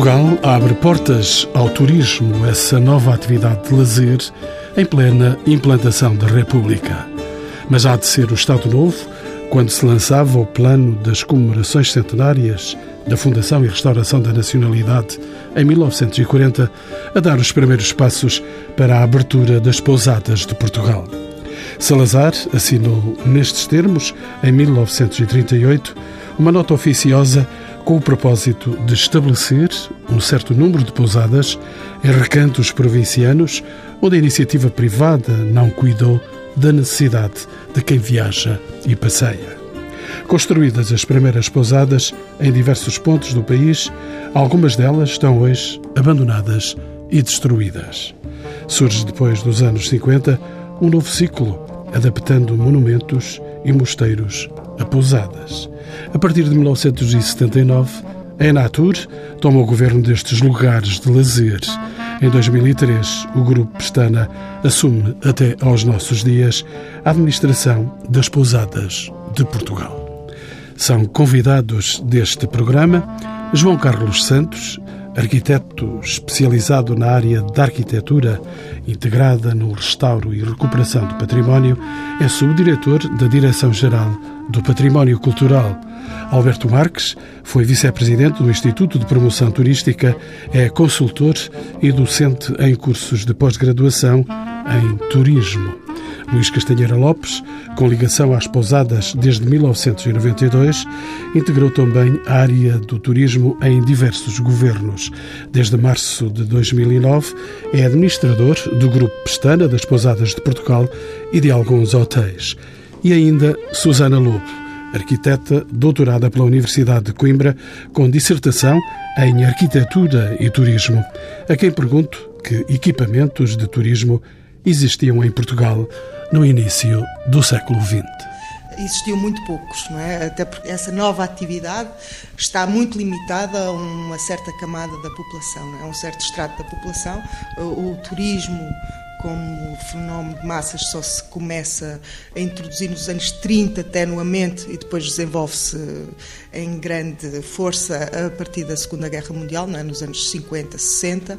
Portugal abre portas ao turismo, essa nova atividade de lazer, em plena implantação da República. Mas há de ser o Estado Novo, quando se lançava o plano das comemorações centenárias da Fundação e Restauração da Nacionalidade em 1940, a dar os primeiros passos para a abertura das pousadas de Portugal. Salazar assinou nestes termos, em 1938, uma nota oficiosa com o propósito de estabelecer um certo número de pousadas em recantos provincianos onde a iniciativa privada não cuidou da necessidade de quem viaja e passeia. Construídas as primeiras pousadas em diversos pontos do país, algumas delas estão hoje abandonadas e destruídas. Surge depois dos anos 50 um novo ciclo, adaptando monumentos e mosteiros a pousadas. A partir de 1979, a Enatur toma o governo destes lugares de lazer. Em 2003, o Grupo Pestana assume até aos nossos dias a administração das pousadas de Portugal. São convidados deste programa João Carlos Santos, arquiteto especializado na área da arquitetura, integrada no restauro e recuperação do património, é subdiretor da Direção-Geral do Património Cultural. Alberto Marques foi vice-presidente do Instituto de Promoção Turística, é consultor e docente em cursos de pós-graduação em turismo. Luís Castanheira Lopes, com ligação às pousadas desde 1992, integrou também a área do turismo em diversos governos. Desde março de 2009, é administrador do Grupo Pestana das Pousadas de Portugal e de alguns hotéis. E ainda Susana Lobo, arquiteta doutorada pela Universidade de Coimbra, com dissertação em Arquitetura e Turismo, a quem pergunto que equipamentos de turismo existiam em Portugal no início do século XX existiam muito poucos, não é? Até porque essa nova atividade está muito limitada a uma certa camada da população, é? a um certo extrato da população. O, o turismo como fenómeno de massas só se começa a introduzir nos anos 30 tenuamente e depois desenvolve-se em grande força a partir da Segunda Guerra Mundial, é? nos anos 50, 60.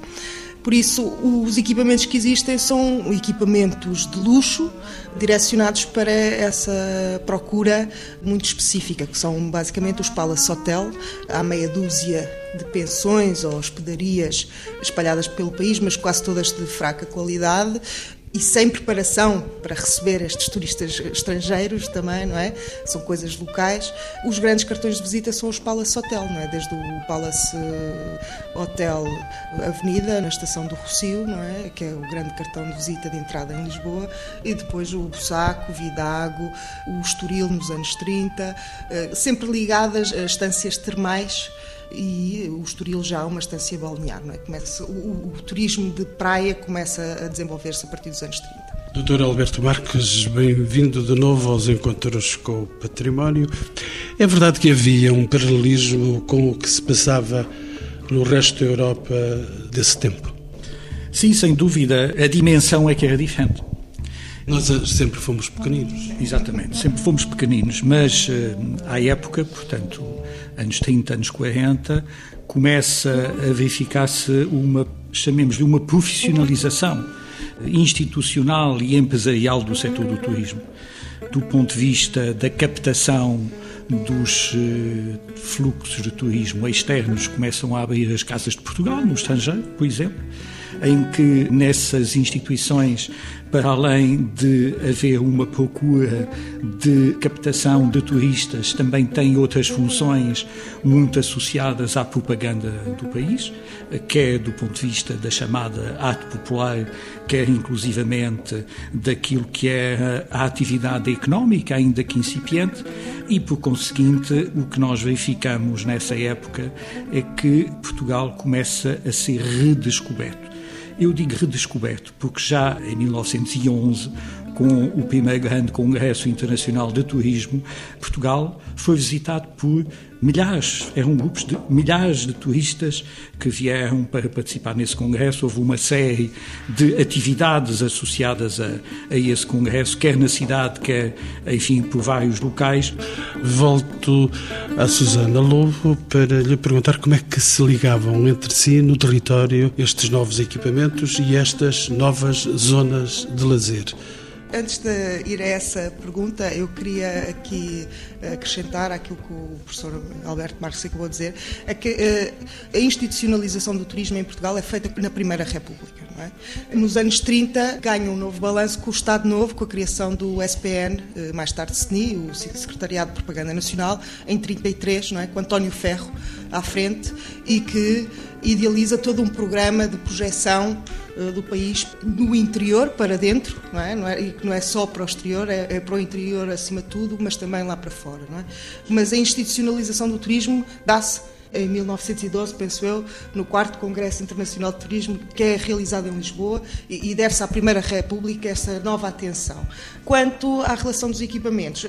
Por isso, os equipamentos que existem são equipamentos de luxo, direcionados para essa procura muito específica, que são basicamente os Palace Hotel, há meia dúzia de pensões ou hospedarias espalhadas pelo país, mas quase todas de fraca qualidade, e sem preparação para receber estes turistas estrangeiros também, não é? São coisas locais. Os grandes cartões de visita são os Palace Hotel, não é? Desde o Palace Hotel Avenida, na estação do Rocio, não é? Que é o grande cartão de visita de entrada em Lisboa, e depois o Bussaco, o Vidago, o Estoril nos anos 30, eh, sempre ligadas a estâncias termais e o Estoril já é uma estância balnear. Não é? começa, o, o turismo de praia começa a desenvolver-se a partir dos anos 30. Doutor Alberto Marques, bem-vindo de novo aos encontros com o património. É verdade que havia um paralelismo com o que se passava no resto da Europa desse tempo? Sim, sem dúvida. A dimensão é que era diferente. Nós sempre fomos pequeninos. Exatamente, sempre fomos pequeninos, mas eh, à época, portanto, anos 30, anos 40, começa a verificar-se uma, chamemos-lhe, uma profissionalização institucional e empresarial do setor do turismo. Do ponto de vista da captação dos eh, fluxos de turismo externos, começam a abrir as casas de Portugal, no estrangeiro, por exemplo, em que nessas instituições para além de haver uma procura de captação de turistas, também tem outras funções muito associadas à propaganda do país, quer do ponto de vista da chamada arte popular, quer inclusivamente daquilo que é a atividade económica, ainda que incipiente, e por conseguinte o que nós verificamos nessa época é que Portugal começa a ser redescoberto eu digo redescoberto, porque já em 1911 com o primeiro grande Congresso Internacional de Turismo, Portugal foi visitado por milhares, eram grupos de milhares de turistas que vieram para participar nesse congresso. Houve uma série de atividades associadas a, a esse congresso, quer na cidade, quer, enfim, por vários locais. Volto a Susana Lobo para lhe perguntar como é que se ligavam entre si no território estes novos equipamentos e estas novas zonas de lazer. Antes de ir a essa pergunta, eu queria aqui acrescentar aquilo que o professor Alberto Marques acabou de dizer, é que eh, a institucionalização do turismo em Portugal é feita na Primeira República. É? Nos anos 30 ganha um novo balanço com o Estado Novo, com a criação do SPN, eh, mais tarde SNI, o Secretariado de Propaganda Nacional, em 33, não é? com António Ferro à frente, e que idealiza todo um programa de projeção uh, do país no interior para dentro, não é? Não é? E que não é só para o exterior, é, é, para o interior acima de tudo, mas também lá para fora. Não é? Mas a institucionalização do turismo dá-se em 1912, penso eu, no 4 Congresso Internacional de Turismo, que é realizado em Lisboa e, deve-se à Primeira República essa nova atenção. Quanto à relação dos equipamentos,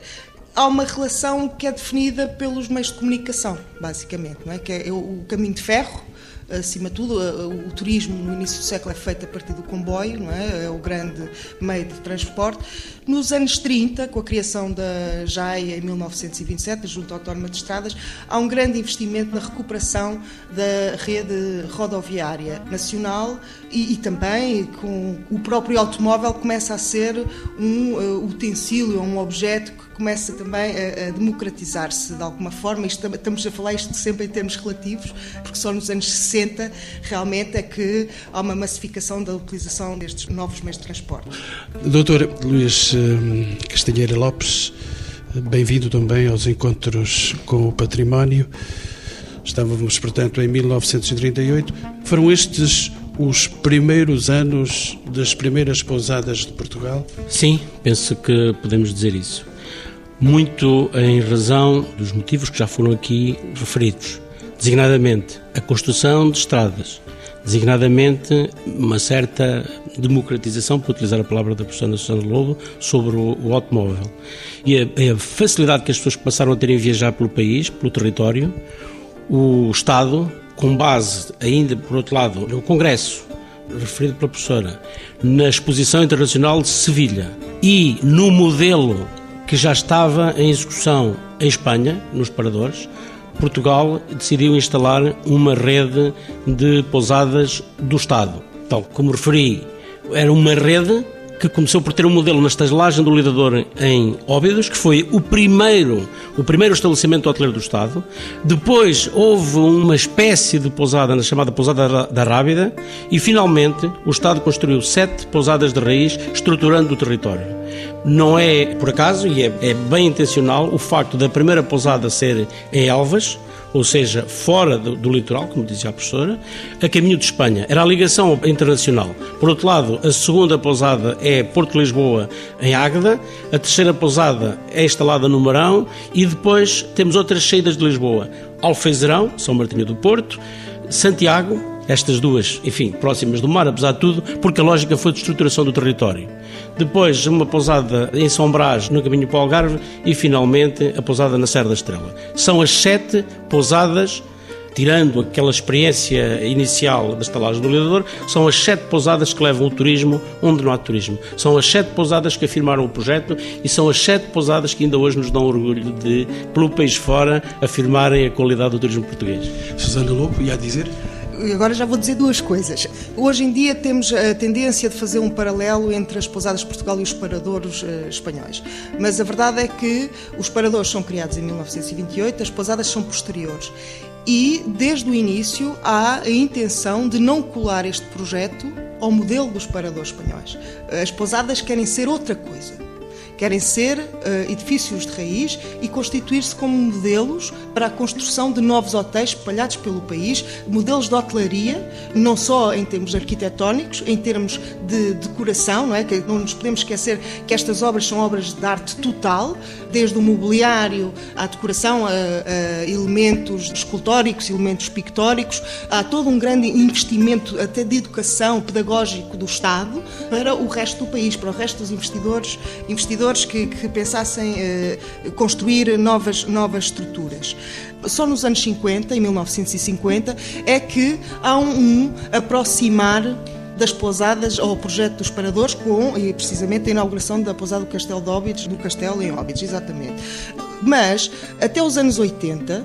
há uma relação que é definida pelos meios de comunicação, basicamente, não é? que é o caminho de ferro, acima de tudo, o turismo no início do século é feito a partir do comboio, não é? é o grande meio de transporte. Nos anos 30, com a criação da JAI em 1927, da Junta Autónoma de Estradas, há um grande investimento na recuperação da rede rodoviária nacional e, e também com o próprio automóvel começa a ser um uh, utensílio, um objeto que começa também a, a democratizar-se de alguma forma. Isto, estamos a falar isto sempre em termos relativos, porque só nos anos 60 realmente é que há uma massificação da utilização destes novos meios de transporte. Doutor Luís eh, Castanheira Lopes, bem-vindo também aos encontros com o património. Estávamos, portanto, em 1938. Foram estes os primeiros anos das primeiras pousadas de Portugal? Sim, penso que podemos dizer isso. Muito em razão dos motivos que já foram aqui referidos, designadamente a construção de estradas, designadamente uma certa democratização, para utilizar a palavra da professora Susana Lobo, sobre o, o automóvel. E a, a, facilidade que as pessoas passaram a terem viajar pelo país, pelo território, o Estado, com base ainda, por outro lado, no Congresso, referido pela professora, na Exposição Internacional de Sevilha e no modelo que já estava em execução em Espanha, nos paradores, Portugal decidiu instalar uma rede de pousadas do Estado. Então, como referi, era uma rede que começou por ter um modelo na estalagem do Lidador em Óbidos, que foi o primeiro, o primeiro estabelecimento hoteleiro do Estado. Depois houve uma espécie de pousada, na chamada Pousada da Rábida, e finalmente o Estado construiu sete pousadas de raiz, estruturando o território. Não é por acaso, e é, é bem intencional, o facto da primeira pousada ser em Elvas, ou seja, fora do, do, litoral, como dizia a professora, a caminho de Espanha. Era a ligação internacional. Por outro lado, a segunda pousada é Porto Lisboa, em Águeda, a terceira pousada é instalada no Marão e depois temos outras saídas de Lisboa. Alfeizerão, São Martinho do Porto, Santiago, estas duas, enfim, próximas do mar, apesar de tudo, porque a lógica foi de estruturação do território. Depois, uma pousada em São Brás, no caminho para o Algarve, e finalmente a pousada na Serra da Estrela. São as sete pousadas tirando aquela experiência inicial da estalagem do Lidador, são as sete pousadas que levam o turismo onde não há turismo. São as sete pousadas que afirmaram o projeto e são as sete pousadas que ainda hoje nos dão orgulho de, pelo país fora, afirmarem a qualidade do turismo português. Susana Lobo, ia dizer? Agora já vou dizer duas coisas. Hoje em dia temos a tendência de fazer um paralelo entre as pousadas de Portugal e os paradores uh, espanhóis. Mas a verdade é que os paradores são criados em 1928, as pousadas são posteriores. E, desde o início, há a intenção de não colar este projeto ao modelo dos paradores espanhóis. As pousadas querem ser outra coisa Querem ser uh, edifícios de raiz e constituir-se como modelos para a construção de novos hotéis espalhados pelo país, modelos de hotelaria, não só em termos arquitetónicos, em termos de decoração, não é? Que não nos podemos esquecer que estas obras são obras de arte total, desde o mobiliário à decoração, a, a elementos escultóricos, elementos pictóricos, há todo um grande investimento até de educação pedagógico do Estado para o resto do país, para o resto dos investidores, investidores que, que pensassem eh, construir novas, novas estruturas. Só nos anos 50, em 1950, é que há um, um aproximar das pousadas ao projeto dos paradores com, e precisamente, a inauguração da pousada do Castelo de Óbidos, do Castelo em Óbidos, exatamente. Mas, até os anos 80,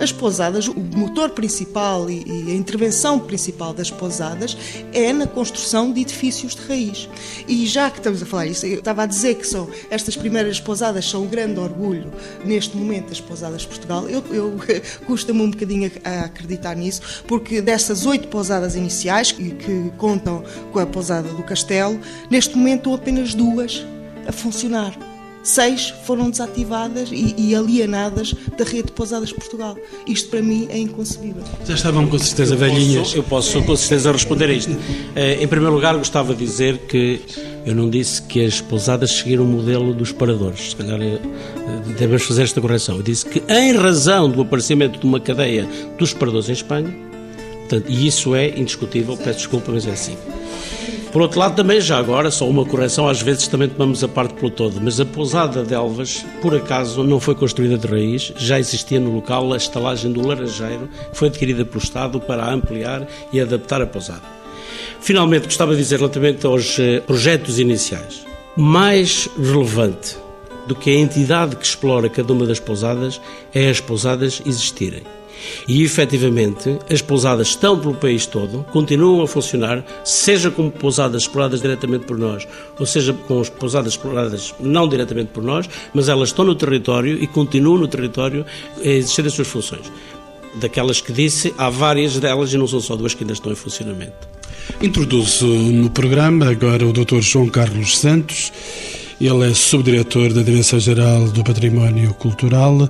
as pousadas, o motor principal e, a intervenção principal das pousadas é na construção de edifícios de raiz. E já que estamos a falar isso, eu estava a dizer que são estas primeiras pousadas são um grande orgulho neste momento das pousadas de Portugal. Eu, eu custa-me um bocadinho a acreditar nisso, porque dessas oito pousadas iniciais que, que contam com a pousada do Castelo, neste momento estão apenas duas a funcionar seis foram desativadas e, e, alienadas da rede de pousadas de Portugal. Isto para mim é inconcebível. Já estavam com certeza velhinhas. Eu posso, eu posso com certeza responder a isto. Eh, em primeiro lugar, gostava de dizer que eu não disse que as pousadas seguiram o modelo dos paradores. Se calhar eh, devemos fazer esta correção. Eu disse que, em razão do aparecimento de uma cadeia dos paradores em Espanha, portanto, e isso é indiscutível, peço desculpa, mas é assim. Por outro lado, também já agora, só uma correção, às vezes também tomamos a parte pelo todo, mas a pousada de Elvas, por acaso, não foi construída de raiz, já existia no local a estalagem do Laranjeiro, que foi adquirida pelo Estado para ampliar e adaptar a pousada. Finalmente, gostava de dizer relativamente aos eh, projetos iniciais. Mais relevante do que a entidade que explora cada uma das pousadas é as pousadas existirem. E efetivamente, as pousadas estão pelo país todo, continuam a funcionar, seja como pousadas exploradas diretamente por nós, ou seja com as pousadas exploradas não diretamente por nós, mas elas estão no território e continuam no território a exercer as suas funções. Daquelas que disse, há várias delas e não são só duas que ainda estão em funcionamento. Introduzo no programa agora o Dr. João Carlos Santos. Ele é subdiretor da Direção-Geral do Património Cultural.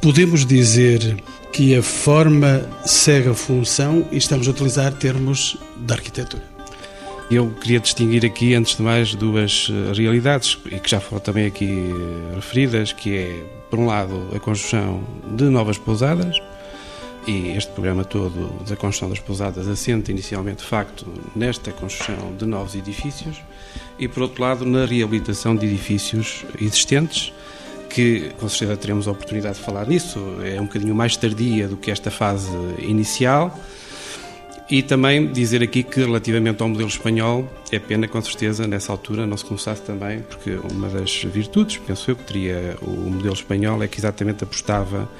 Podemos dizer que a forma segue a função e estamos a utilizar termos da arquitetura. Eu queria distinguir aqui, antes de mais, duas eh, realidades, e que já foram também aqui eh, referidas, que é, por um lado, a construção de novas pousadas, e este programa todo da construção das pousadas assenta inicialmente, de facto, nesta construção de novos edifícios, e, por outro lado, na reabilitação de edifícios existentes, que com certeza teremos a oportunidade de falar nisso, é um bocadinho mais tardia do que esta fase inicial. E também dizer aqui que, relativamente ao modelo espanhol, é pena, com certeza, nessa altura não se começasse também, porque uma das virtudes, penso eu, que teria o modelo espanhol é que exatamente apostava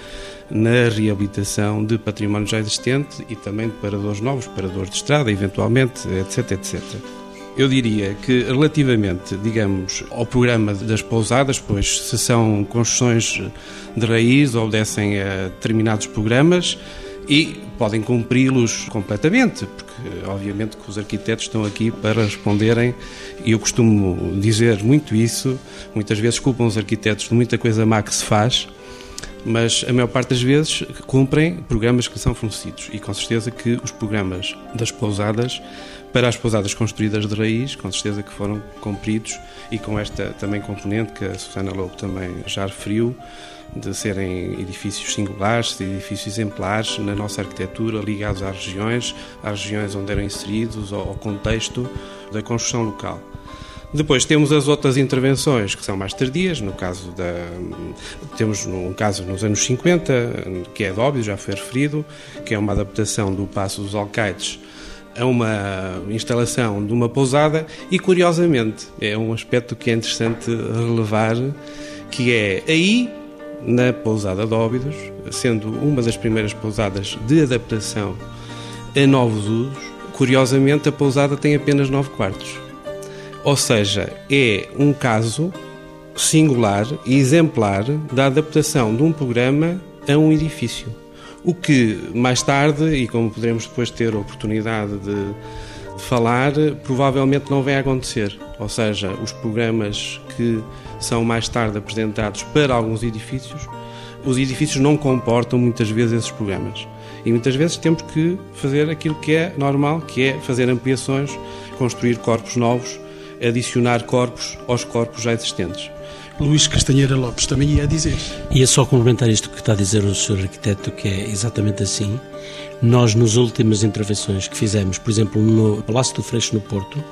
na reabilitação de património já existente e também de paradores novos, paradores de estrada, eventualmente, etc, etc. Eu diria que relativamente, digamos, ao programa das pousadas, pois se são construções de raiz, obedecem a determinados programas e podem cumpri-los completamente, porque obviamente que os arquitetos estão aqui para responderem, e eu costumo dizer muito isso, muitas vezes culpam os arquitetos de muita coisa má que se faz, mas a maior parte das vezes cumprem programas que são fornecidos e com certeza que os programas das pousadas para as pousadas construídas de raiz, com certeza que foram cumpridos e com esta também componente que a Susana Lobo também já referiu, de serem edifícios singulares, edifícios exemplares na nossa arquitetura, ligados às regiões, às regiões onde eram inseridos, ao contexto da construção local. Depois temos as outras intervenções que são mais tardias, no caso da temos um caso nos anos 50, que é de óbvio, já foi referido, que é uma adaptação do Passo dos Alcaides a uma instalação de uma pousada e curiosamente é um aspecto que é interessante relevar que é aí na pousada de Óbidos, sendo uma das primeiras pousadas de adaptação a novos usos, curiosamente a pousada tem apenas nove quartos. Ou seja, é um caso singular e exemplar da adaptação de um programa a um edifício. O que mais tarde, e como poderemos depois ter a oportunidade de falar, provavelmente não vai acontecer. Ou seja, os programas que são mais tarde apresentados para alguns edifícios, os edifícios não comportam muitas vezes esses programas. E muitas vezes temos que fazer aquilo que é normal, que é fazer ampliações, construir corpos novos, adicionar corpos aos corpos já existentes. Luís Castanheira Lopes também ia dizer. Ia só complementar isto que está a dizer o Sr. Arquiteto, que é exatamente assim. Nós, nas últimas intervenções que fizemos, por exemplo, no Palácio do Freixo, no Porto,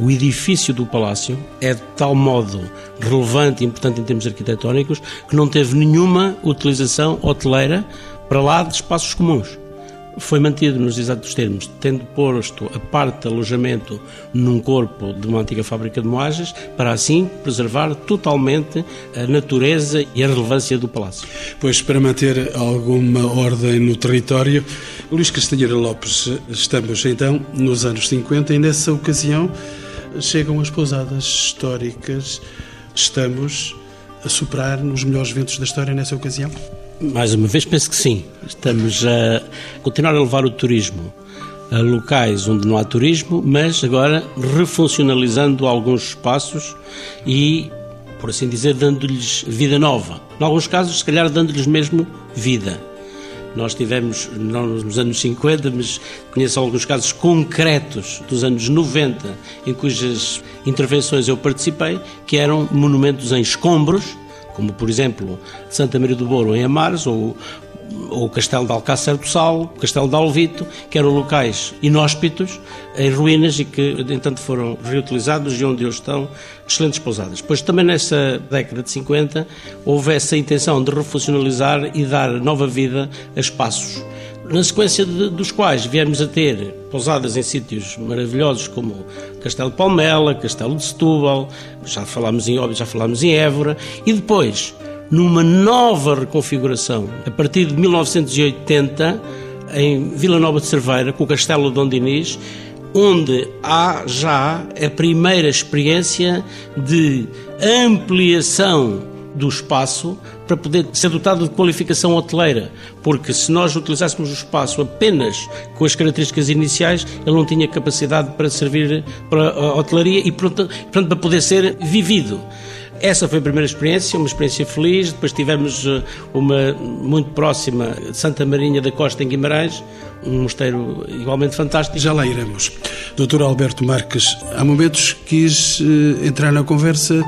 o edifício do Palácio é de tal modo relevante e importante em termos arquitetónicos que não teve nenhuma utilização hoteleira para lá de espaços comuns foi mantido nos exatos termos, tendo posto a parte de alojamento num corpo de uma antiga fábrica de moagens, para assim preservar totalmente a natureza e a relevância do palácio. Pois, para manter alguma ordem no território, Luís Castanheira Lopes, estamos então nos anos 50 e nessa ocasião chegam as pousadas históricas. Estamos a superar nos melhores ventos da história nessa ocasião? Mais uma vez, penso que sim. Estamos a continuar a levar o turismo a locais onde não há turismo, mas agora refuncionalizando alguns espaços e, por assim dizer, dando-lhes vida nova. Em alguns casos, se calhar, dando-lhes mesmo vida. Nós tivemos, não nos anos 50, mas conheço alguns casos concretos dos anos 90, em cujas intervenções eu participei, que eram monumentos em escombros, como por exemplo Santa Maria do Boro em Amares ou, ou o Castelo de Alcácer do Sal, o Castelo de Alvito, que eram locais inóspitos, em ruínas e que, entanto, foram reutilizados e onde hoje estão excelentes pousadas. Pois também nessa década de 50 houve essa intenção de refuncionalizar e dar nova vida a espaços na sequência de, dos quais viemos a ter pousadas em sítios maravilhosos como Castelo Palmela, Castelo de Setúbal, já falámos em já falámos em Évora, e depois, numa nova reconfiguração, a partir de 1980, em Vila Nova de Cerveira, com o Castelo de Dom Dinis, onde há já a primeira experiência de ampliação do espaço para poder ser dotado de qualificação hoteleira, porque se nós utilizássemos o espaço apenas com as características iniciais, ele não tinha capacidade para servir para a hotelaria e, portanto, para poder ser vivido. Essa foi a primeira experiência, uma experiência feliz. Depois tivemos eh, uma muito próxima, Santa Marinha da Costa, em Guimarães, um mosteiro igualmente fantástico. Já lá iremos. Doutor Alberto Marques, há momentos quis eh, entrar na conversa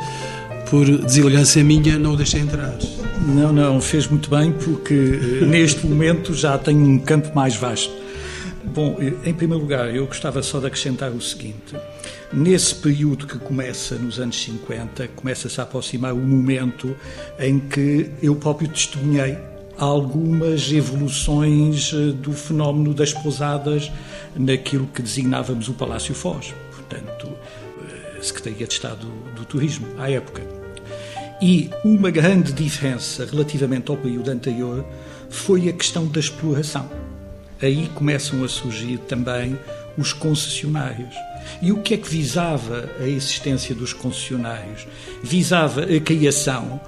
por deselegância minha, não o deixei entrar. Não, não, fez muito bem, porque eh, neste momento já tenho um campo mais vasto. Bom, eh, em primeiro lugar, eu gostava só de acrescentar o seguinte: nesse período que começa nos anos 50, começa-se a aproximar o momento em que eu próprio testemunhei algumas evoluções eh, do fenómeno das pousadas naquilo que designávamos o Palácio Foz, portanto, Secretaria de Estado do Turismo, à época. E uma grande diferença relativamente ao período anterior foi a questão da exploração. Aí começam a surgir também os concessionários. E o que é que visava a existência dos concessionários? Visava a criação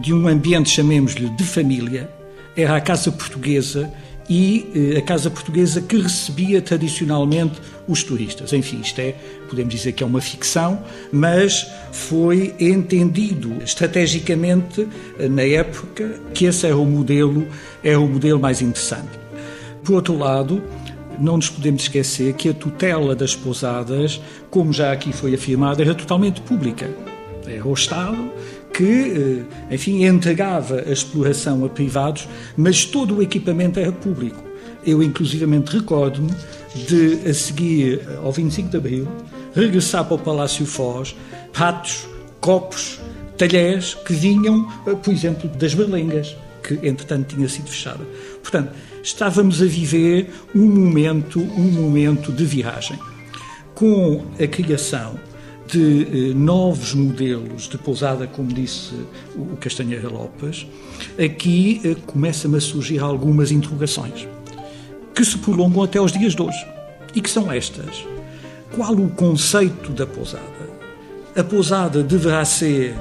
de um ambiente, chamemos-lhe, de família. Era a Casa Portuguesa e eh, a Casa Portuguesa que recebia tradicionalmente os turistas. Enfim, isto é, podemos dizer que é uma ficção, mas foi entendido estrategicamente eh, na época que esse era o modelo, era o modelo mais interessante. Por outro lado, não nos podemos esquecer que a tutela das pousadas, como já aqui foi afirmado, era totalmente pública. Era o Estado que, eh, enfim, entregava a exploração a privados, mas todo o equipamento era público. Eu, inclusivamente, recordo-me de, a seguir ao 25 de Abril, regressar para o Palácio Foz pratos, copos, talheres que vinham, eh, por exemplo, das Berlengas, que entretanto tinha sido fechada. Portanto, estávamos a viver um momento, um momento de viagem. Com a criação de eh, novos modelos de pousada, como disse o Castanheira Lopes, aqui eh, começam a surgir algumas interrogações que se prolongam até os dias de hoje e que são estas. Qual o conceito da pousada? A pousada deverá ser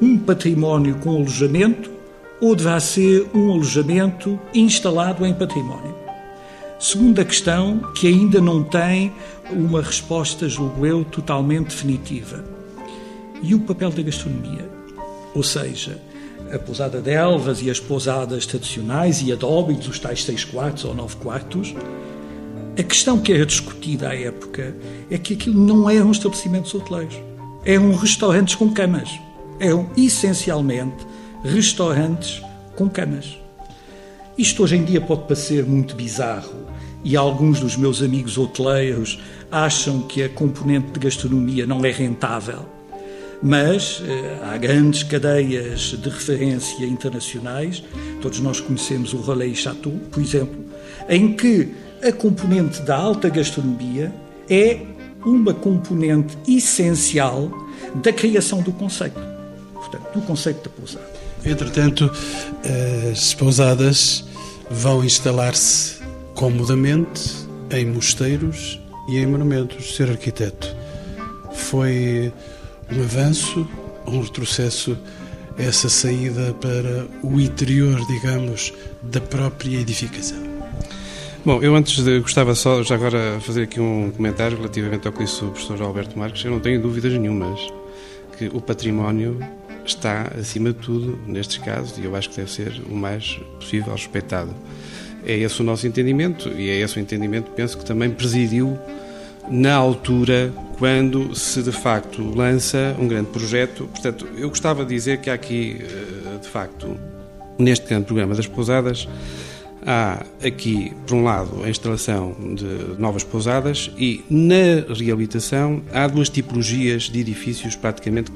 um património com alojamento ou deverá ser um alojamento instalado em património? Segunda questão, que ainda não tem uma resposta, julgo eu, totalmente definitiva. E o papel da gastronomia? ou seja, a pousada de Elvas e as pousadas tradicionais e adóbitos, os tais seis quartos ou nove quartos, a questão que era discutida à época é que aquilo não eram estabelecimentos hoteleiros, eram restaurantes com camas. Eram essencialmente restaurantes com camas. Isto hoje em dia pode parecer muito bizarro e alguns dos meus amigos hoteleiros acham que a componente de gastronomia não é rentável. Mas eh, há grandes cadeias de referência internacionais, todos nós conhecemos o Relais Chateau, por exemplo, em que a componente da alta gastronomia é uma componente essencial da criação do conceito, portanto, do conceito da pousada. Entretanto, as pousadas vão instalar-se comodamente em mosteiros e em monumentos. Ser arquiteto foi um avanço, um retrocesso, essa saída para o interior, digamos, da própria edificação? Bom, eu antes de, gostava só, já agora, fazer aqui um comentário relativamente ao que disse o professor Alberto Marques. Eu não tenho dúvidas nenhumas que o património está, acima de tudo, nestes casos, e eu acho que deve ser o mais possível respeitado. É esse o nosso entendimento, e é esse o entendimento, penso que também presidiu na altura quando se de facto lança um grande projeto. Portanto, eu gostava de dizer que há aqui, eh, de facto, neste grande programa das pousadas, há aqui, por um lado, a instalação de novas pousadas e, na reabilitação, há duas tipologias de edifícios praticamente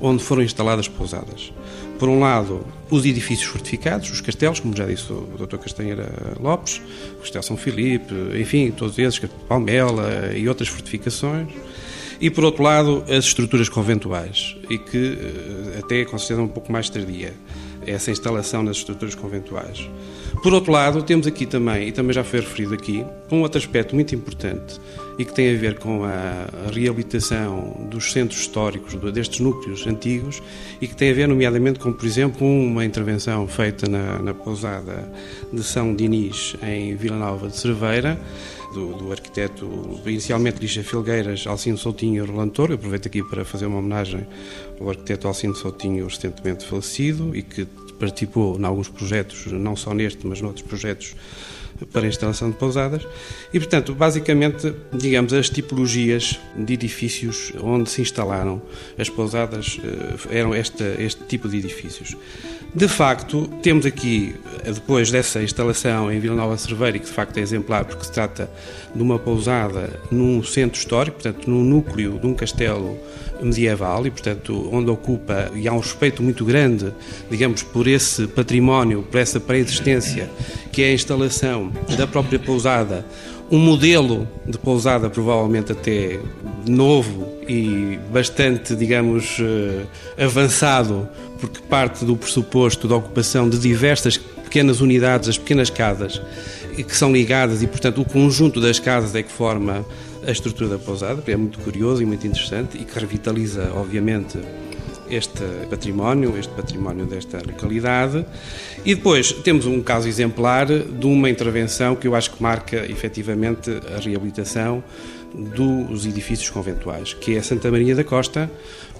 onde foram instaladas pousadas. Por um lado, os edifícios fortificados, os castelos, como já disse o Dr. Castanheira Lopes, o Castelo São Filipe, enfim, todos esses, Palmela e outras fortificações. E, por outro lado, as estruturas conventuais, e que eh, até consideram um pouco mais tardia essa instalação nas estruturas conventuais. Por outro lado, temos aqui também, e também já foi referido aqui, um outro aspecto muito importante e que tem a ver com a reabilitação dos centros históricos, destes núcleos antigos, e que tem a ver, nomeadamente, com, por exemplo, uma intervenção feita na, na pousada de São Dinis, em Vila Nova de Cerveira, do, do, arquiteto, inicialmente Lixa Filgueiras, Alcino Soutinho e Rolando Toro. Eu aproveito aqui para fazer uma homenagem ao arquiteto Alcino Soutinho, recentemente falecido, e que participou em alguns projetos, não só neste, mas noutros projetos para a instalação de pousadas. E, portanto, basicamente, digamos, as tipologias de edifícios onde se instalaram as pousadas eh, eram este, este tipo de edifícios. De facto, temos aqui, depois dessa instalação em Vila Nova Cerveira, que de facto é exemplar porque se trata de uma pousada num centro histórico, portanto, num núcleo de um castelo medieval e, portanto, onde ocupa e há um respeito muito grande, digamos, por esse património, por essa pré-existência, que é a instalação da própria pousada, um modelo de pousada provavelmente até novo e bastante, digamos, eh, avançado, porque parte do pressuposto da ocupação de diversas pequenas unidades, as pequenas casas, que são ligadas e, portanto, o conjunto das casas é que forma a estrutura da pousada, que é muito curioso e muito interessante e que revitaliza, obviamente, este património, este património desta localidade. E depois temos um caso exemplar de uma intervenção que eu acho que marca efetivamente a reabilitação dos edifícios conventuais, que é Santa Maria da Costa.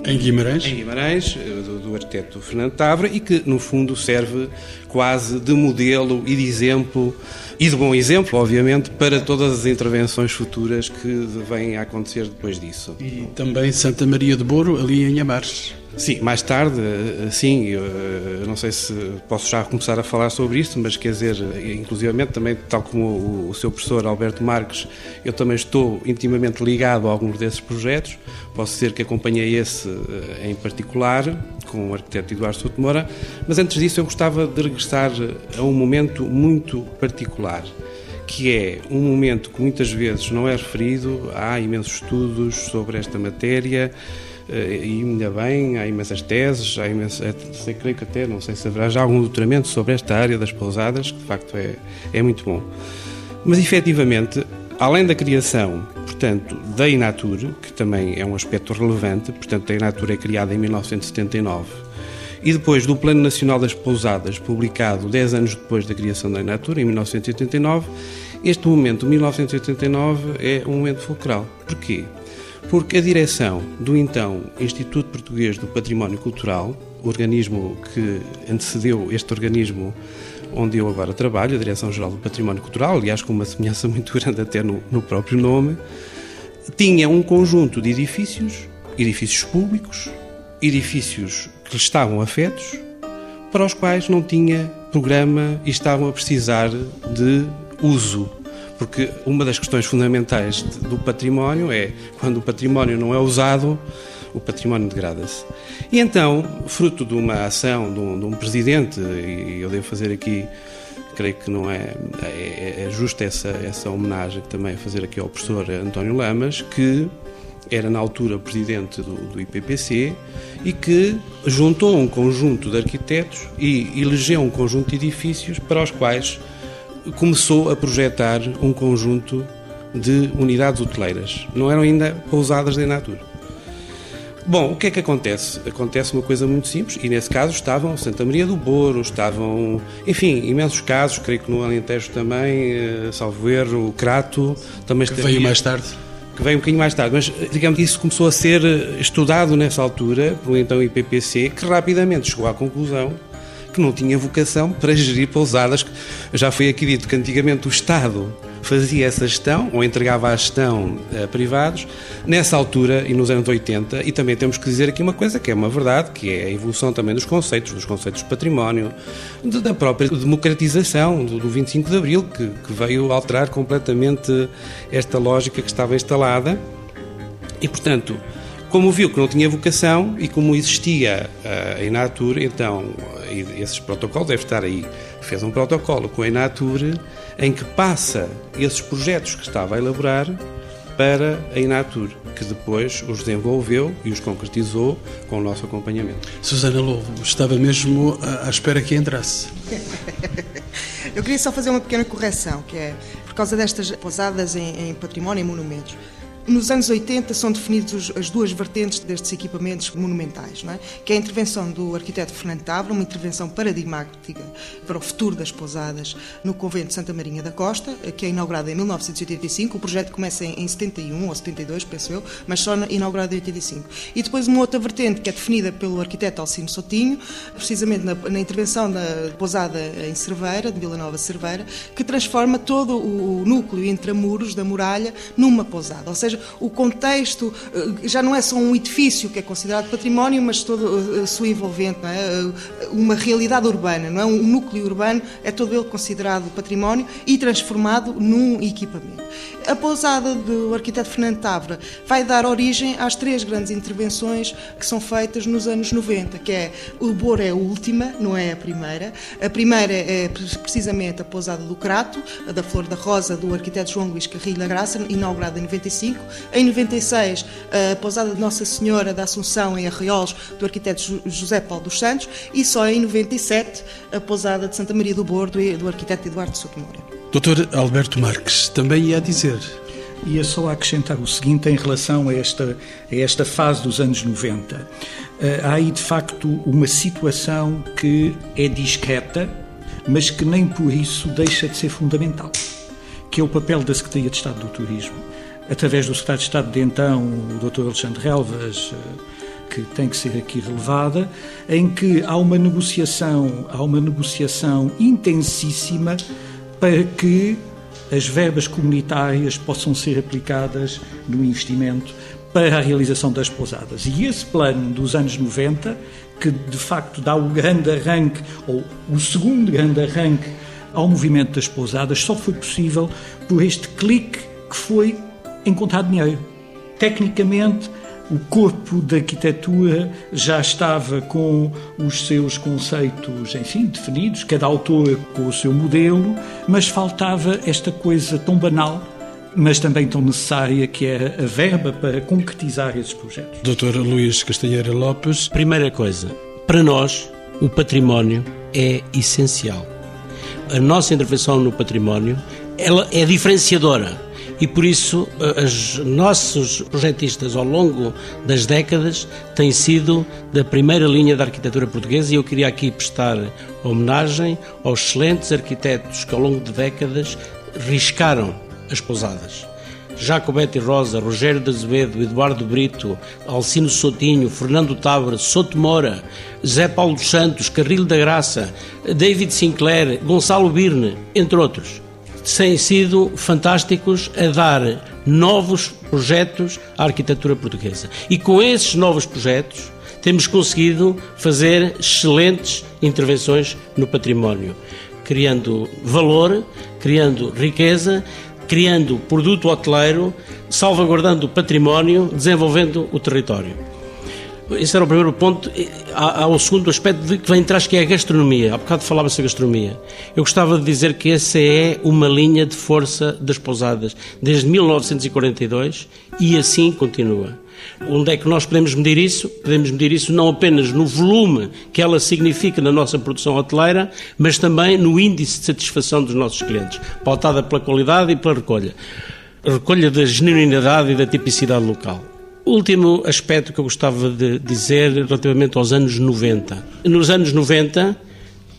Em Guimarães? Em Guimarães, do, do arquiteto Fernando Tavra, e que, no fundo, serve quase de modelo e de exemplo, e de bom exemplo, obviamente, para todas as intervenções futuras que vêm a acontecer depois disso. E também Santa Maria de Boro, ali em Amares. Sim, mais tarde, eh, sim, eu, eu, não sei se posso já começar a falar sobre isto, mas quer dizer, inclusivamente também, tal como o, seu professor Alberto Marques, eu também estou intimamente ligado a alguns desses projetos, posso dizer que acompanhei esse eh, em particular, com o arquiteto Eduardo Souto Moura, mas antes disso eu gostava de regressar a um momento muito particular, que é um momento que muitas vezes não é referido, há imensos estudos sobre esta matéria, eh, e ainda bem, há imensas teses, há imensas, é, sei, creio que até, não sei se haverá já algum doutoramento sobre esta área das pousadas, que de facto é, é muito bom. Mas efetivamente, além da criação, portanto, da Inatur, que também é um aspecto relevante, portanto, a Inatur é criada em 1979, e depois do Plano Nacional das Pousadas, publicado 10 anos depois da criação da Inatur, em 1989, este momento, 1989, é um momento fulcral. Porquê? Porque a direção do então Instituto Português do Património Cultural, organismo que antecedeu este organismo onde eu agora trabalho, a Direção-Geral do Património Cultural, aliás com uma semelhança muito grande até no, no próprio nome, tinha um conjunto de edifícios, edifícios públicos, edifícios que lhe estavam afetos, para os quais não tinha programa e estavam a precisar de uso. Porque uma das questões fundamentais do património é quando o património não é usado, o património degrada-se. E então, fruto de uma ação de um, de um, presidente, e eu devo fazer aqui, creio que não é, é, é justa essa, essa homenagem também fazer aqui ao professor António Lamas, que era na altura presidente do, do, IPPC e que juntou um conjunto de arquitetos e elegeu um conjunto de edifícios para os quais começou a projetar um conjunto de unidades hoteleiras. Não eram ainda pousadas de Enatur. Bom, o que é que acontece? Acontece uma coisa muito simples e nesse caso estavam Santa Maria do Boro, estavam, enfim, imensos casos, creio que no Alentejo também, eh, salvo erro, o Crato também que estaria... veio mais tarde que veio um bocadinho mais tarde, mas digamos que isso começou a ser eh, estudado nessa altura pelo então IPPC, que rapidamente chegou à conclusão que não tinha vocação para gerir pousadas. Já foi aqui dito que antigamente o Estado fazia essa gestão ou entregava a gestão a privados. Nessa altura e nos anos 80, e também temos que dizer aqui uma coisa que é uma verdade, que é a evolução também dos conceitos, dos conceitos de património, de, da própria democratização do, do 25 de Abril, que, que veio alterar completamente esta lógica que estava instalada. E, portanto, como viu que não tinha vocação e como existia a Inatur, então esses protocolos deve estar aí. Fez um protocolo com a Inatur em que passa esses projetos que estava a elaborar para a Inatur, que depois os desenvolveu e os concretizou com o nosso acompanhamento. Susana Lobo, estava mesmo à espera que entrasse. Eu queria só fazer uma pequena correção, que é por causa destas pousadas em, em património e monumentos. Nos anos 80 são definidas as duas vertentes destes equipamentos monumentais, é? que é a intervenção do arquiteto Fernando Tavra, uma intervenção paradigmática para o futuro das pousadas no convento de Santa Marinha da Costa, que é inaugurado em 1985. O projeto começa em 71 ou 72, penso eu, mas só inaugurado em 85. E depois uma outra vertente que é definida pelo arquiteto Alcino Sotinho, precisamente na, na intervenção da pousada em Cerveira, de Vila Nova Cerveira, que transforma todo o núcleo intramuros da muralha numa pousada. Ou seja, seja, o contexto eh, já não é só um edifício que é considerado património, mas todo a eh, sua envolvente, é? Eh, uma realidade urbana, não é? Um núcleo urbano é todo ele considerado património e transformado num equipamento. A pousada do arquiteto Fernando Távora vai dar origem às três grandes intervenções que são feitas nos anos 90, que é o Bor é a última, não é a primeira. A primeira é precisamente a pousada do Crato, a da Flor da Rosa, do arquiteto João Luís Carrilho da Graça, inaugurada em 95. Em 96, a pousada de Nossa Senhora da Assunção em Arraiolos, do arquiteto José Paulo dos Santos. E só em 97, a pousada de Santa Maria do Bordo, do arquiteto Eduardo Souto Moura. Doutor Alberto Marques, também ia dizer. Ia só acrescentar o seguinte em relação a esta, a esta fase dos anos 90. Eh, há aí, de facto, uma situação que é discreta, mas que nem por isso deixa de ser fundamental, que é o papel da Secretaria de Estado do Turismo. Através do Secretário de Estado de então, o Dr. Alexandre Relvas, eh, que tem que ser aqui relevada, em que há uma negociação, há uma negociação intensíssima para que as verbas comunitárias possam ser aplicadas no investimento para a realização das pousadas. E esse plano dos anos 90, que de facto dá o grande arranque, ou o segundo grande arranque ao movimento das pousadas, só foi possível por este clique que foi encontrar dinheiro. Tecnicamente, o corpo da arquitetura já estava com os seus conceitos, enfim, definidos, cada autor com o seu modelo, mas faltava esta coisa tão banal, mas também tão necessária, que era a verba para concretizar esses projetos. Doutor Luís Castanheira Lopes. Primeira coisa, para nós, o património é essencial. A nossa intervenção no património ela é diferenciadora e por isso eh, os nossos projetistas ao longo das décadas têm sido da primeira linha da arquitetura portuguesa e eu queria aqui prestar homenagem aos excelentes arquitetos que ao longo de décadas riscaram as pousadas. Jacobete Rosa, Rogério de Azevedo, Eduardo Brito, Alcino Sotinho, Fernando Távora, Soto Moura, Zé Paulo dos Santos, Carrilho da Graça, David Sinclair, Gonçalo Birne, entre outros. Têm sido fantásticos a dar novos projetos à arquitetura portuguesa. E com esses novos projetos temos conseguido fazer excelentes intervenções no património, criando valor, criando riqueza, criando produto hoteleiro, salvaguardando o património, desenvolvendo o território. Esse era o primeiro ponto. Há, o segundo aspecto que vem atrás, que é a gastronomia. Há bocado falava-se a gastronomia. Eu gostava de dizer que essa é uma linha de força das pousadas desde 1942 e assim continua. Onde é que nós podemos medir isso? Podemos medir isso não apenas no volume que ela significa na nossa produção hoteleira, mas também no índice de satisfação dos nossos clientes, pautada pela qualidade e pela recolha. Recolha da genuinidade e da tipicidade local. Último aspecto que eu gostava de dizer relativamente aos anos 90. Nos anos 90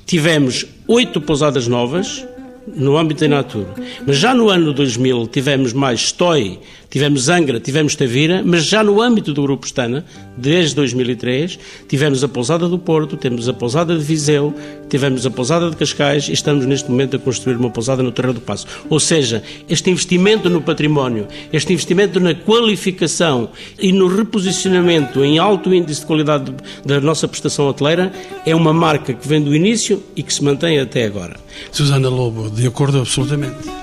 tivemos oito pousadas novas no âmbito da Natura. Mas já no ano 2000 tivemos mais Stoi, tivemos Angra, tivemos Tavira, mas já no âmbito do Grupo Estana, desde 2003, tivemos a Pousada do Porto, temos a Pousada de Viseu, tivemos a Pousada de Cascais e estamos neste momento a construir uma pousada no Terreiro do Passo. Ou seja, este investimento no património, este investimento na qualificação e no reposicionamento em alto índice de qualidade da nossa prestação hoteleira é uma marca que vem do início e que se mantém até agora. Susana Lobo, de acordo absolutamente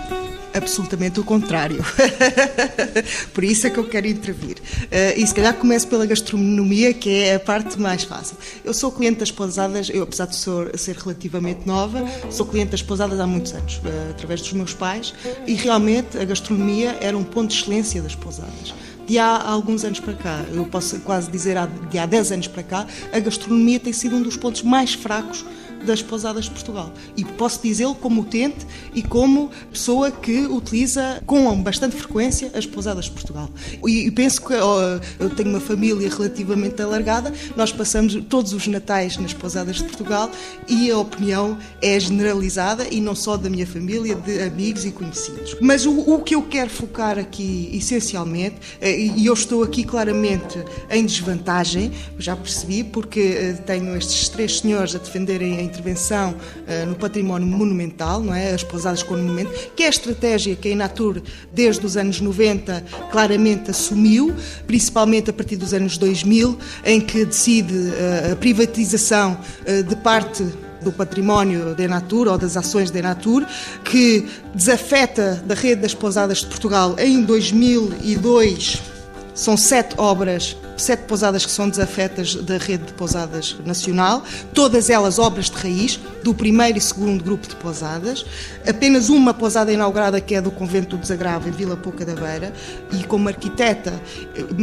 absolutamente o contrário. Por isso é que eu quero intervir. Uh, e se calhar começo pela gastronomia, que é a parte mais fácil. Eu sou cliente das pousadas, eu apesar de ser, relativamente nova, sou cliente das pousadas há muitos anos, uh, através dos meus pais, e realmente a gastronomia era um ponto de excelência das pousadas de há alguns anos para cá, eu posso quase dizer de há 10 anos para cá, a gastronomia tem sido um dos pontos mais fracos das pousadas de Portugal. E posso dizê-lo como utente e como pessoa que utiliza com bastante frequência as pousadas de Portugal. E penso que eu tenho uma família relativamente alargada, nós passamos todos os natais nas pousadas de Portugal e a opinião é generalizada e não só da minha família, de amigos e conhecidos. Mas o, o que eu quero focar aqui essencialmente, eh, e eu estou aqui claramente em desvantagem, já percebi, porque eh, tenho estes três senhores a defenderem intervenção uh, no património monumental, não é? as pousadas com monumento, que é a estratégia que a Inatur, desde os anos 90, claramente assumiu, principalmente a partir dos anos 2000, em que decide uh, a privatização uh, de parte do património da Enatur ou das ações da Enatur, que desafeta da rede das pousadas de Portugal em 2002 são sete obras, sete pousadas que são desafetas da rede de pousadas nacional, todas elas obras de raiz, do primeiro e segundo grupo de pousadas. Apenas uma pousada inaugurada, que é do Convento do Desagravo, em Vila Pouca da Beira, e como arquiteta,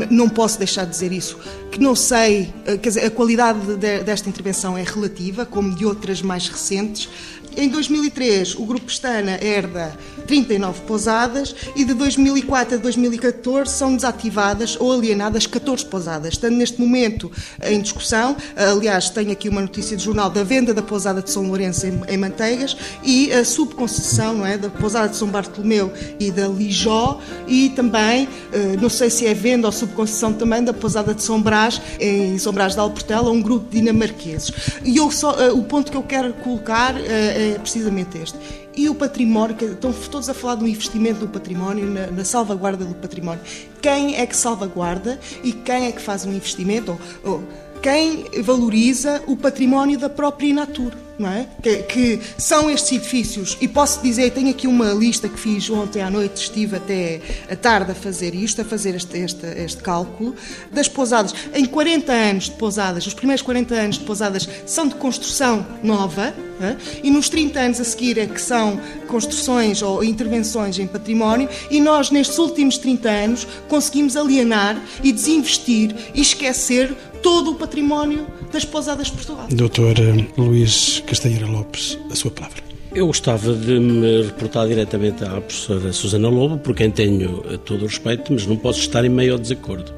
não posso deixar de dizer isso, que não sei, quer dizer, a qualidade desta intervenção é relativa, como de outras mais recentes, em 2003, o Grupo Pestana herda 39 pousadas e de 2004 a 2014 são desativadas ou alienadas 14 pousadas. Estando neste momento em discussão, aliás, tenho aqui uma notícia de jornal da venda da pousada de São Lourenço em, Manteigas e a subconcessão não é, da pousada de São Bartolomeu e da Lijó e também, eh, não sei se é venda ou subconcessão também da pousada de São Brás, em São Brás de Alportela, um grupo dinamarqueses. E eu só, eh, o ponto que eu quero colocar eh, é precisamente este. E o património, estão todos a falar do investimento no património, na, na, salvaguarda do património. Quem é que salvaguarda e quem é que faz um investimento? Ou, ou quem valoriza o património da própria natura? É? Que, que, são estes edifícios, e posso dizer, tenho aqui uma lista que fiz ontem à noite, estive até a tarde a fazer isto, a fazer este, este, este cálculo, das pousadas. Em 40 anos de pousadas, os primeiros 40 anos de pousadas são de construção nova, é? e nos 30 anos a seguir é que são construções ou intervenções em património, e nós, nestes últimos 30 anos, conseguimos alienar e desinvestir e esquecer todo o património das pousadas de Portugal. Doutor eh, Luís Castanheira Lopes, a sua palavra. Eu gostava de me reportar diretamente à professora Susana Lobo, por quem tenho eh, todo o respeito, mas não posso estar em meio ao desacordo.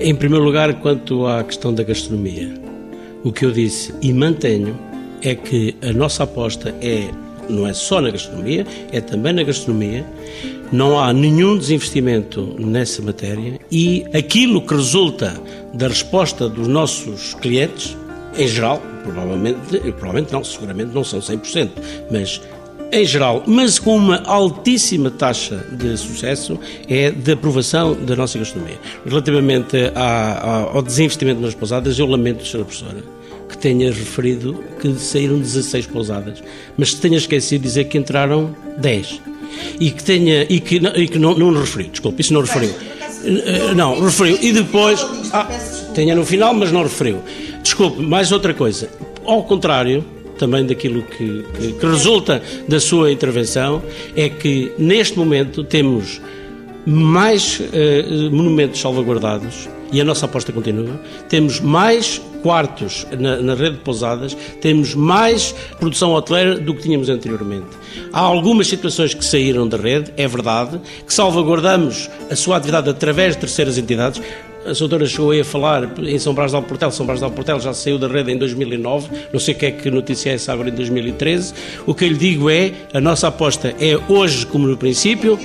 Em primeiro lugar, quanto à questão da gastronomia, o que eu disse e mantenho é que a nossa aposta é não é só na gastronomia, é também na gastronomia, não há nenhum desinvestimento nessa matéria e aquilo que resulta da resposta dos nossos clientes, em geral, provavelmente, provavelmente não, seguramente não são 100%, mas em geral, mas com uma altíssima taxa de sucesso, é de aprovação da nossa gastronomia. Relativamente ao desinvestimento nas pousadas, eu lamento, Sra. Professora, que tenha referido que saíram 16 pousadas, mas tenha esquecido de dizer que entraram 10 e que tenha e que, e que não, não referiu, desculpe, isso não referiu. Eh, não, referiu. E depois. Ah, tenha no final, mas não referiu. Desculpe, mais outra coisa. Ao contrário, também daquilo que, que, que resulta da sua intervenção, é que neste momento temos mais uh, monumentos salvaguardados e a nossa aposta continua. Temos mais quartos na, na, rede de pousadas, temos mais produção hoteleira do que tínhamos anteriormente. Há algumas situações que saíram da rede, é verdade, que salvaguardamos a sua atividade através de terceiras entidades. A doutora chegou aí a falar em São Brás de Alportel. São Brás de Alportel já saiu da rede em 2009. Não sei o que é que notícia é essa agora em 2013. O que eu lhe digo é, a nossa aposta é hoje como no princípio.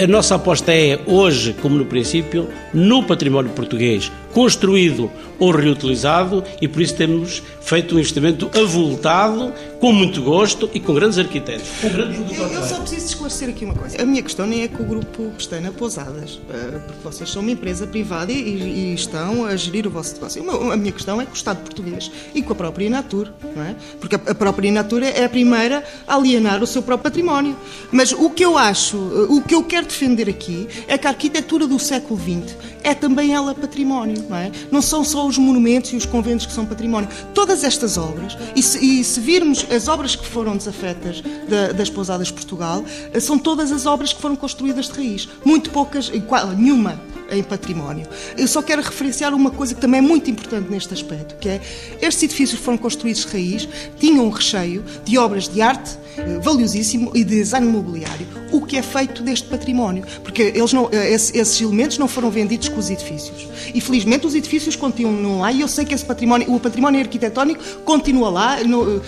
A nossa aposta é hoje, como no princípio, no património português, construído ou reutilizado, e por isso temos feito um investimento avultado, com muito gosto e com grandes arquitetos. Com grandes eu, eu só preciso esclarecer aqui uma coisa. A minha questão nem é com o grupo que está na Pousadas, eh, porque vocês são uma empresa privada e, e estão a gerir o vosso negócio. A minha questão é com o Estado português e com a própria Inatur, não é? Porque a própria Inatur é a primeira a alienar o seu próprio património. Mas o que eu acho, eh, o que eu quero defender aqui é que a arquitetura do século XX é também ela património, não é? Não são só os monumentos e os conventos que são património. Todas estas obras, e se, e se virmos as obras que foram desafetas da, das pousadas Portugal, eh, são todas as obras que foram construídas de raiz. Muito poucas, nenhuma em património. Eu só quero referenciar uma coisa que também é muito importante neste aspecto, que é estes edifícios foram construídos de raiz, tinham um recheio de obras de arte eh, valiosíssimo e de design imobiliário. O que é feito deste património? Porque eles não, eh, esses elementos não foram vendidos com os edifícios. E felizmente os edifícios continuam lá e eu sei que esse património, o património arquitetónico continua lá, no, eh,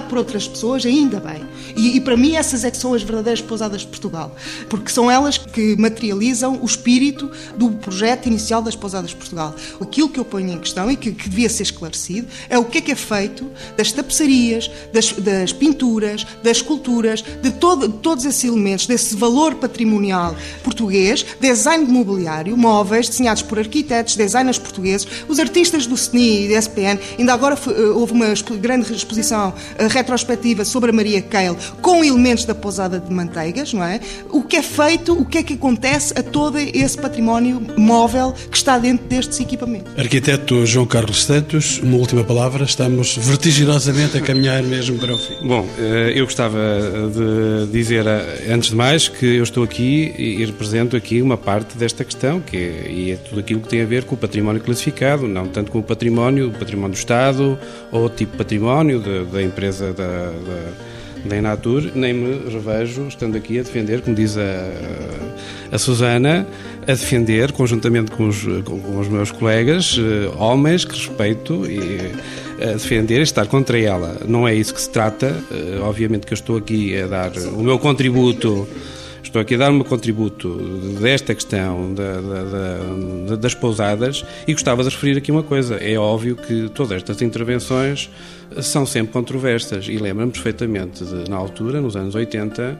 por outras pessoas, ainda bem. E, e, para mim essas é que são as verdadeiras pousadas de Portugal, porque são elas que materializam o espírito do projeto inicial das pousadas de Portugal. Aquilo que eu ponho em questão e que, que devia ser esclarecido é o que é que é feito das tapeçarias, das, das pinturas, das esculturas, de todo, todos esses elementos, desse valor patrimonial português, design de mobiliário, móveis desenhados por arquitetos, designers portugueses, os artistas do SNI e da SPN. Ainda agora eh, houve uma grande exposição retrospectiva sobre a Maria Keil com elementos da pousada de manteigas, não é? O que é feito, o que é que acontece a todo esse património móvel que está dentro destes equipamentos. Arquiteto João Carlos Santos, uma última palavra, estamos vertiginosamente a caminhar mesmo para o fim. Bom, eu eu gostava de dizer, antes de mais, que eu estou aqui e represento aqui uma parte desta questão, que é, e é tudo aquilo que tem a ver com o património classificado, não tanto com o património, o património do Estado ou tipo de património da, da empresa da, da, da Enatur, nem me revejo estando aqui a defender, como diz a, a Susana, a defender, conjuntamente com os, com os meus colegas, eh, homens que respeito e a defender e estar contra ela. Não é isso que se trata. Eh, obviamente que eu estou aqui a dar o meu contributo. Estou aqui a dar o meu contributo desta questão da, da, da, das pousadas e gostava de referir aqui uma coisa. É óbvio que todas estas intervenções são sempre controversas e lembro-me perfeitamente de, na altura, nos anos 80,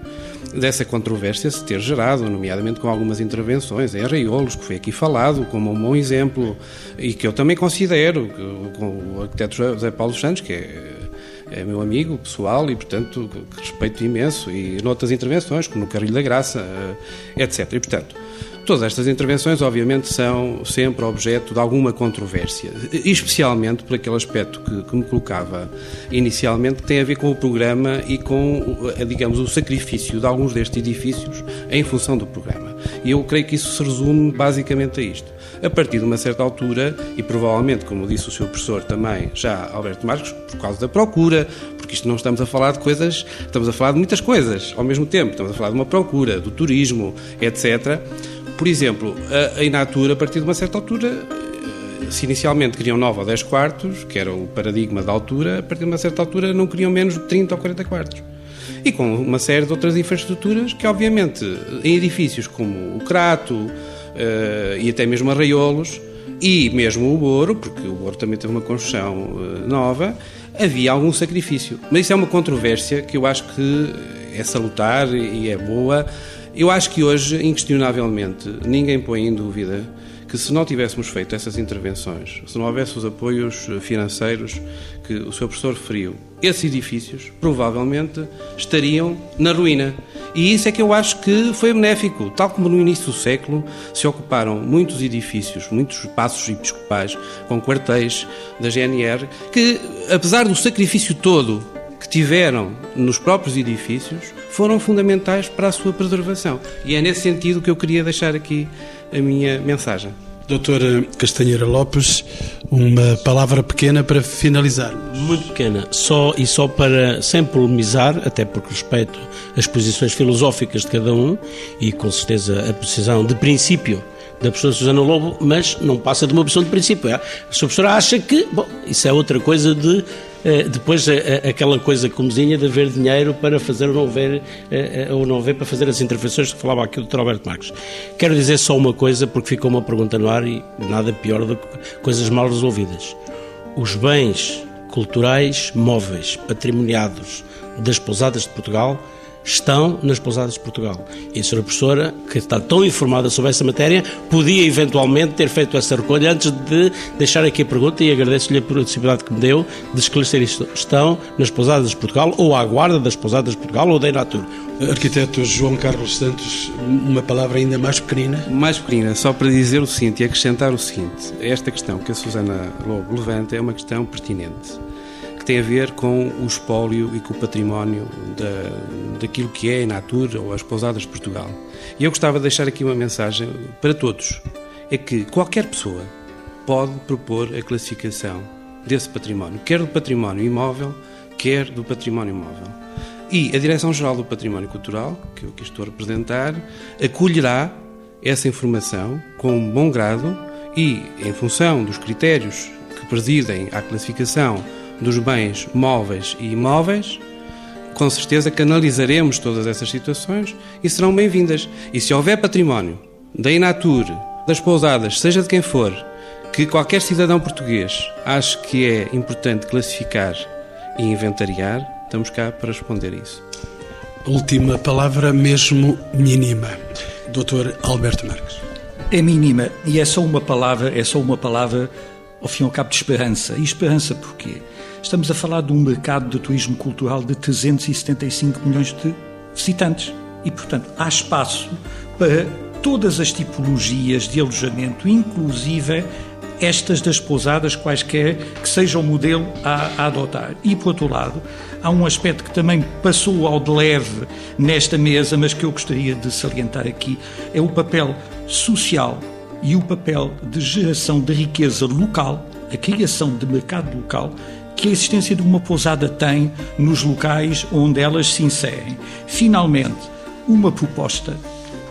dessa controvérsia se ter gerado, nomeadamente com algumas intervenções em Arraiolos, que foi aqui falado como um bom exemplo e que eu também considero, com o arquiteto José Paulo Santos, que é é meu amigo pessoal e, portanto, respeito imenso, e noutras intervenções, como no Carrilho da Graça, eh, etc. E, portanto, Todas estas intervenções, obviamente, são sempre objeto de alguma controvérsia, especialmente por aquele aspecto que, que, me colocava inicialmente, que tem a ver com o programa e com, digamos, o sacrifício de alguns destes edifícios em função do programa. E eu creio que isso se resume basicamente a isto. A partir de uma certa altura, e provavelmente, como disse o seu professor também, já Alberto Marcos, por causa da procura, porque isto não estamos a falar de coisas, estamos a falar de muitas coisas ao mesmo tempo, estamos a falar de uma procura, do turismo, etc por exemplo, a, Inatura, a partir de uma certa altura, eh, se inicialmente queriam 9 ou 10 quartos, que era o paradigma da altura, a partir de uma certa altura não queriam menos de 30 ou 40 quartos. e com uma série de outras infraestruturas que, obviamente, em edifícios como o Crato e até mesmo Arraiolos, e mesmo o Boro, porque o Boro também teve uma construção uh, nova, havia algum sacrifício. Mas isso é uma controvérsia que eu acho que é salutar e é boa. Eu acho que hoje, inquestionavelmente, ninguém põe em dúvida que se não tivéssemos feito essas intervenções, se não houvesse os apoios financeiros que o seu professor referiu, esses edifícios provavelmente estariam na ruína. E isso é que eu acho que foi benéfico. Tal como no início do século se ocuparam muitos edifícios, muitos espaços episcopais, com quartéis da GNR, que, apesar do sacrifício todo que tiveram nos próprios edifícios, foram fundamentais para a sua preservação. E é nesse sentido que eu queria deixar aqui a minha mensagem. Doutora Castanheira Lopes, uma palavra pequena para finalizar. Muito pequena, só e só para, sem polemizar, até porque respeito as posições filosóficas de cada um e com certeza a posição de princípio da professora Susana Lobo, mas não passa de uma opção de princípio. É? A sua professora acha que, bom, isso é outra coisa de depois eh, eh, aquela coisa comezinha de haver dinheiro para fazer ou não haver, ou não haver para fazer as intervenções que falava aqui o Dr. Alberto Marques. Quero dizer só uma coisa, porque ficou uma pergunta no ar e nada pior do que coisas mal resolvidas. Os bens culturais móveis, patrimoniados das pousadas de Portugal estão nas pousadas de Portugal. E a senhora professora, que está tão informada sobre essa matéria, podia eventualmente ter feito essa recolha antes de deixar aqui a pergunta e agradeço-lhe a possibilidade que me deu de esclarecer isto. Estão nas pousadas de Portugal ou à guarda das pousadas de Portugal ou da Inatur. Arquiteto João Carlos Santos, uma palavra ainda mais pequenina? Mais pequenina, só para dizer o seguinte e acrescentar o seguinte. Esta questão que a Susana Lobo levanta é uma questão pertinente que tem a ver com o espólio e com o património da, daquilo que é a Natura ou as pousadas de Portugal. E eu gostava de deixar aqui uma mensagem para todos: é que qualquer pessoa pode propor a classificação desse património, quer do património imóvel, quer do património móvel. E a Direção-Geral do Património Cultural, que eu aqui estou a representar, acolherá essa informação com bom grado e, em função dos critérios que presidem à classificação dos bens móveis e imóveis, com certeza canalizaremos todas essas situações e serão bem-vindas. E se houver património da Inatur, das pousadas, seja de quem for, que qualquer cidadão português ache que é importante classificar e inventariar, estamos cá para responder isso. Última palavra, mesmo mínima. Doutor Alberto Marques. É mínima e é só uma palavra, é só uma palavra ao fim e ao cabo de esperança. E esperança porquê? Estamos a falar de um mercado de turismo cultural de 375 milhões de visitantes. E, portanto, há espaço para todas as tipologias de alojamento, inclusive estas das pousadas, quaisquer que seja o modelo a, a, adotar. E, por outro lado, há um aspecto que também passou ao de leve nesta mesa, mas que eu gostaria de salientar aqui, é o papel social e o papel de geração de riqueza local, a criação de mercado local, que a existência de uma pousada tem nos locais onde elas se inserem. Finalmente, uma proposta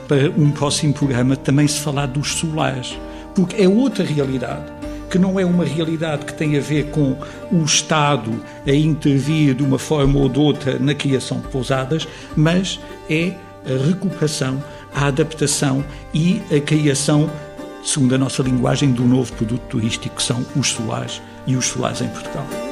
para um próximo programa também se falar dos solares, porque é outra realidade que não é uma realidade que tem a ver com o Estado a intervir de uma forma ou de outra na criação de pousadas, mas é a recuperação, a adaptação e a criação, segundo a nossa linguagem, do novo produto turístico, que são os solares e os solares em Portugal.